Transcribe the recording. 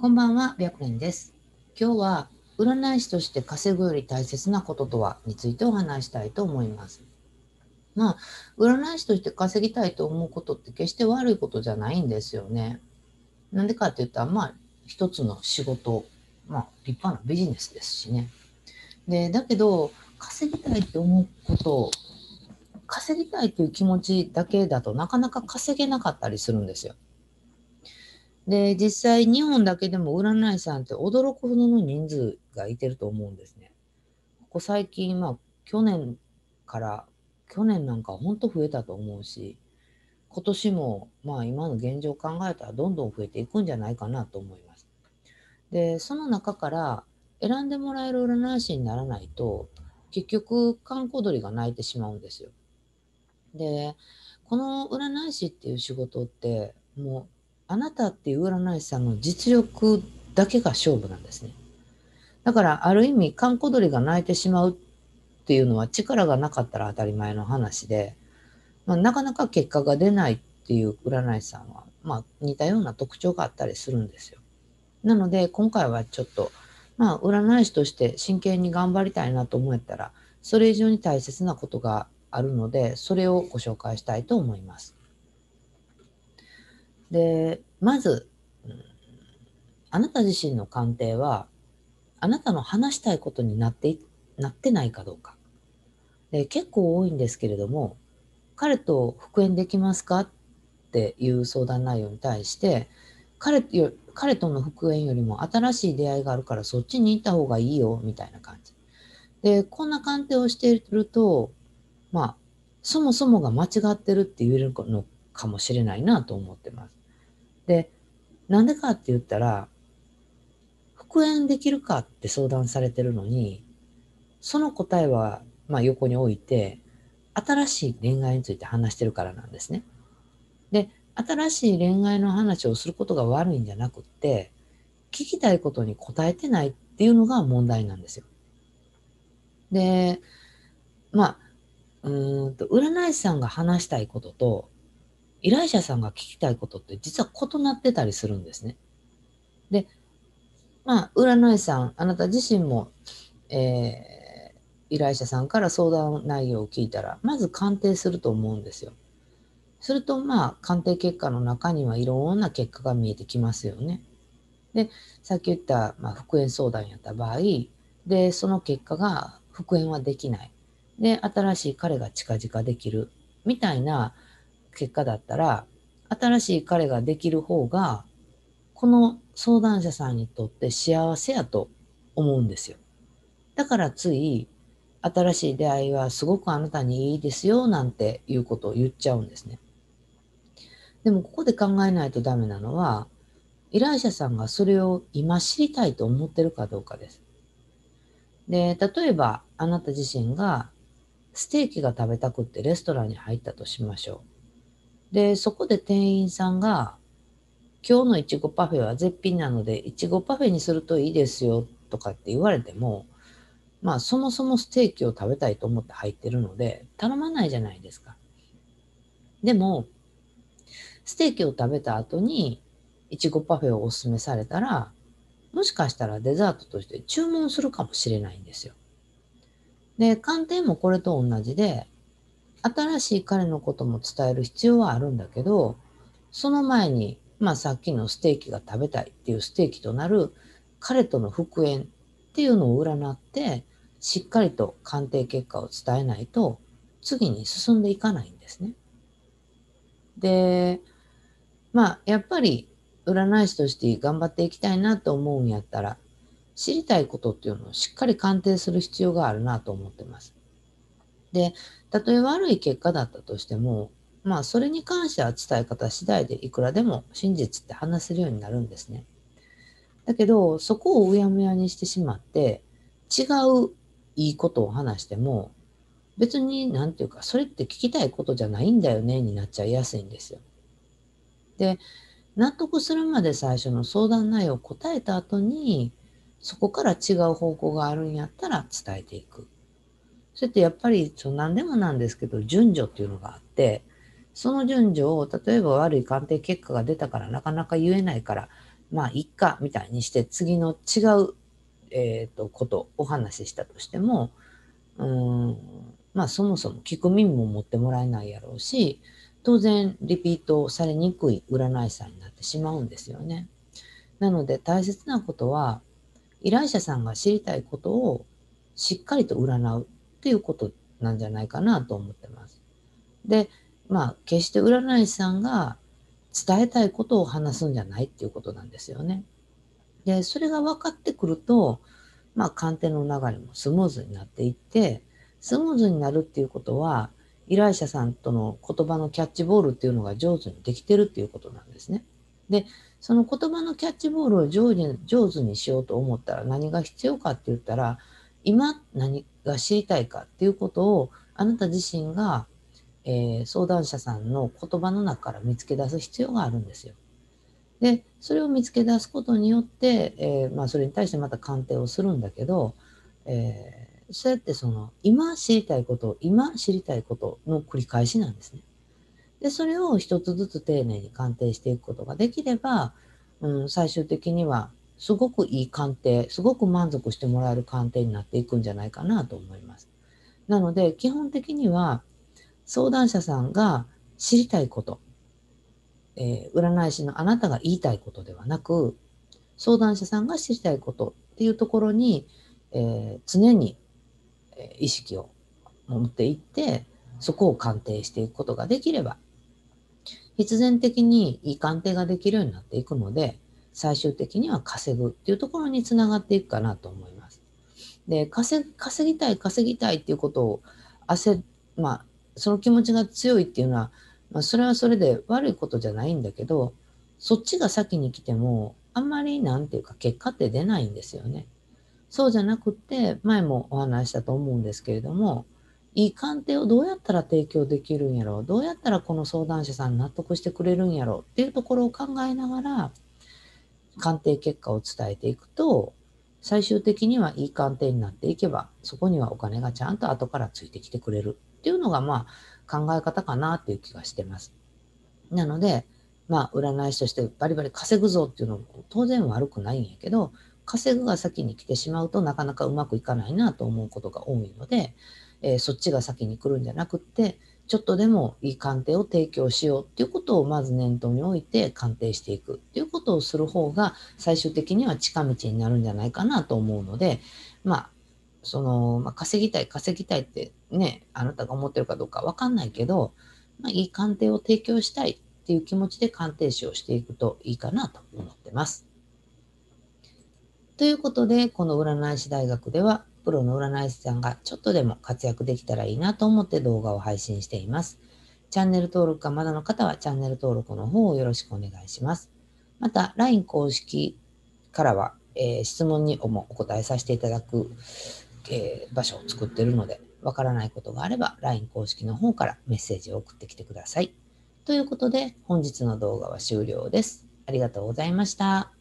こんばんは、白蓮です。今日は占い師として稼ぐより大切なこととはについてお話したいと思います。まあ、占い師として稼ぎたいと思うことって決して悪いことじゃないんですよね。なんでかって言ったら、まあ、一つの仕事、まあ、立派なビジネスですしね。で、だけど、稼ぎたいって思うこと、稼ぎたいという気持ちだけだとなかなか稼げなかったりするんですよ。で、実際日本だけでも占い師さんって驚くほどの人数がいてると思うんですね。ここ最近、まあ去年から、去年なんか本当増えたと思うし、今年もまあ今の現状を考えたらどんどん増えていくんじゃないかなと思います。で、その中から選んでもらえる占い師にならないと、結局観光鳥が鳴いてしまうんですよ。で、この占い師っていう仕事ってもうあなたっていう占い師さんの実力だけが勝負なんですね。だからある意味、観光鳥が鳴いてしまうっていうのは力がなかったら当たり前の話で、まあ、なかなか結果が出ないっていう占い師さんは、まあ、似たような特徴があったりするんですよ。なので今回はちょっと、まあ、占い師として真剣に頑張りたいなと思ったら、それ以上に大切なことがあるので、それをご紹介したいと思います。で、まず、あなた自身の鑑定は、あなたの話したいことになってなってないかどうか。で結構多いんですけれども、彼と復縁できますかっていう相談内容に対して、彼よ彼との復縁よりも新しい出会いがあるからそっちに行った方がいいよみたいな感じ。で、こんな鑑定をしていると、まあ、そもそもが間違ってるって言えるのかもしれないなと思ってます。で、なんでかって言ったら、復縁できるかって相談されてるのに、その答えは、まあ、横に置いて、新しい恋愛について話してるからなんですね。で、新しい恋愛の話をすることが悪いんじゃなくって、聞きたいことに答えてないっていうのが問題なんですよ。で、まあ、うんと、占い師さんが話したいことと、依頼者さんが聞きたいことって実は異なってたりするんですね。で、まあ、占い師さん、あなた自身も、えー依頼者さんから相談内容を聞いたら、まず鑑定すると思うんですよ。すると、まあ、鑑定結果の中にはいろんな結果が見えてきますよね。で、さっき言った、まあ、復縁相談やった場合、で、その結果が復縁はできない。で、新しい彼が近々できる。みたいな結果だったら、新しい彼ができる方が、この相談者さんにとって幸せやと思うんですよ。だからつい、新しい出会いはすごくあなたにいいですよなんていうことを言っちゃうんですね。でもここで考えないとダメなのは、依頼者さんがそれを今知りたいと思ってるかどうかです。で、例えばあなた自身がステーキが食べたくってレストランに入ったとしましょう。で、そこで店員さんが、今日のいちごパフェは絶品なので、いちごパフェにするといいですよとかって言われても、まあそもそもステーキを食べたいと思って入ってるので、頼まないじゃないですか。でも、ステーキを食べた後に、いちごパフェをおすすめされたら、もしかしたらデザートとして注文するかもしれないんですよ。で、鑑定もこれと同じで、新しい彼のことも伝える必要はあるんだけど、その前に、まあさっきのステーキが食べたいっていうステーキとなる彼との復縁っていうのを占って、しっかりと鑑定結果を伝えないと、次に進んでいかないんですね。で、まあやっぱり占い師として頑張っていきたいなと思うんやったら、知りたいことっていうのをしっかり鑑定する必要があるなと思ってます。で、たとえ悪い結果だったとしても、まあそれに関しては伝え方次第でいくらでも真実って話せるようになるんですね。だけど、そこをうやむやにしてしまって、違ういいことを話しても、別になんていうか、それって聞きたいことじゃないんだよねになっちゃいやすいんですよ。で、納得するまで最初の相談内容を答えた後に、そこから違う方向があるんやったら伝えていく。それってやっぱりそう何でもなんですけど、順序っていうのがあって、その順序を例えば悪い鑑定結果が出たからなかなか言えないからまあ、いっか、みたいにして、次の違う、えっ、ー、と、こと、お話ししたとしても、うん、まあ、そもそも聞く耳も持ってもらえないやろうし、当然、リピートされにくい占い師さんになってしまうんですよね。なので、大切なことは、依頼者さんが知りたいことをしっかりと占うっていうことなんじゃないかなと思ってます。で、まあ、決して占い師さんが伝えたいことを話すんじゃないっていうことなんですよね。で、それが分かってくると、まあ、鑑定の流れもスムーズになっていって、スムーズになるっていうことは、依頼者さんとの言葉のキャッチボールっていうのが上手にできてるっていうことなんですね。で、その言葉のキャッチボールを上手にしようと思ったら何が必要かって言ったら、今何が知りたいかっていうことをあなた自身がえー、相談者さんの言葉の中から見つけ出す必要があるんですよ。で、それを見つけ出すことによって、えー、まあ、それに対してまた鑑定をするんだけど、えー、そうやってその、今知りたいこと、今知りたいことの繰り返しなんですね。で、それを一つずつ丁寧に鑑定していくことができれば、うん、最終的にはすごくいい鑑定、すごく満足してもらえる鑑定になっていくんじゃないかなと思います。なので、基本的には、相談者さんが知りたいこと、えー、占い師のあなたが言いたいことではなく、相談者さんが知りたいことっていうところに、えー、常に意識を持っていって、そこを鑑定していくことができれば、必然的にいい鑑定ができるようになっていくので、最終的には稼ぐっていうところにつながっていくかなと思います。で、稼ぎたい、稼ぎたいっていうことを焦、まあ、その気持ちが強いっていうのは、まあ、それはそれで悪いことじゃないんだけど、そっちが先に来ても、あんまりなんていうか結果って出ないんですよね。そうじゃなくって、前もお話したと思うんですけれども、いい鑑定をどうやったら提供できるんやろう、どうやったらこの相談者さん納得してくれるんやろうっていうところを考えながら、鑑定結果を伝えていくと、最終的にはいい鑑定になっていけば、そこにはお金がちゃんと後からついてきてくれるっていうのがまあ考え方かなっていう気がしてます。なので、まあ占い師としてバリバリ稼ぐぞっていうのも当然悪くないんやけど、稼ぐが先に来てしまうとなかなかうまくいかないなと思うことが多いので、えー、そっちが先に来るんじゃなくって、ちょっとでもいい鑑定を提供しようっていうことをまず念頭に置いて鑑定していくっていうことをする方が最終的には近道になるんじゃないかなと思うので、まあ、その、まあ、稼ぎたい、稼ぎたいってね、あなたが思ってるかどうかわかんないけど、まあ、いい鑑定を提供したいっていう気持ちで鑑定士をしていくといいかなと思ってます。ということで、この占い師大学では、プロの占い師さんがちょっとでも活躍できたらいいなと思って動画を配信しています。チャンネル登録がまだの方はチャンネル登録の方をよろしくお願いします。また、LINE 公式からは、えー、質問にもお答えさせていただくえー、場所を作ってるので、わからないことがあれば LINE 公式の方からメッセージを送ってきてください。ということで、本日の動画は終了です。ありがとうございました。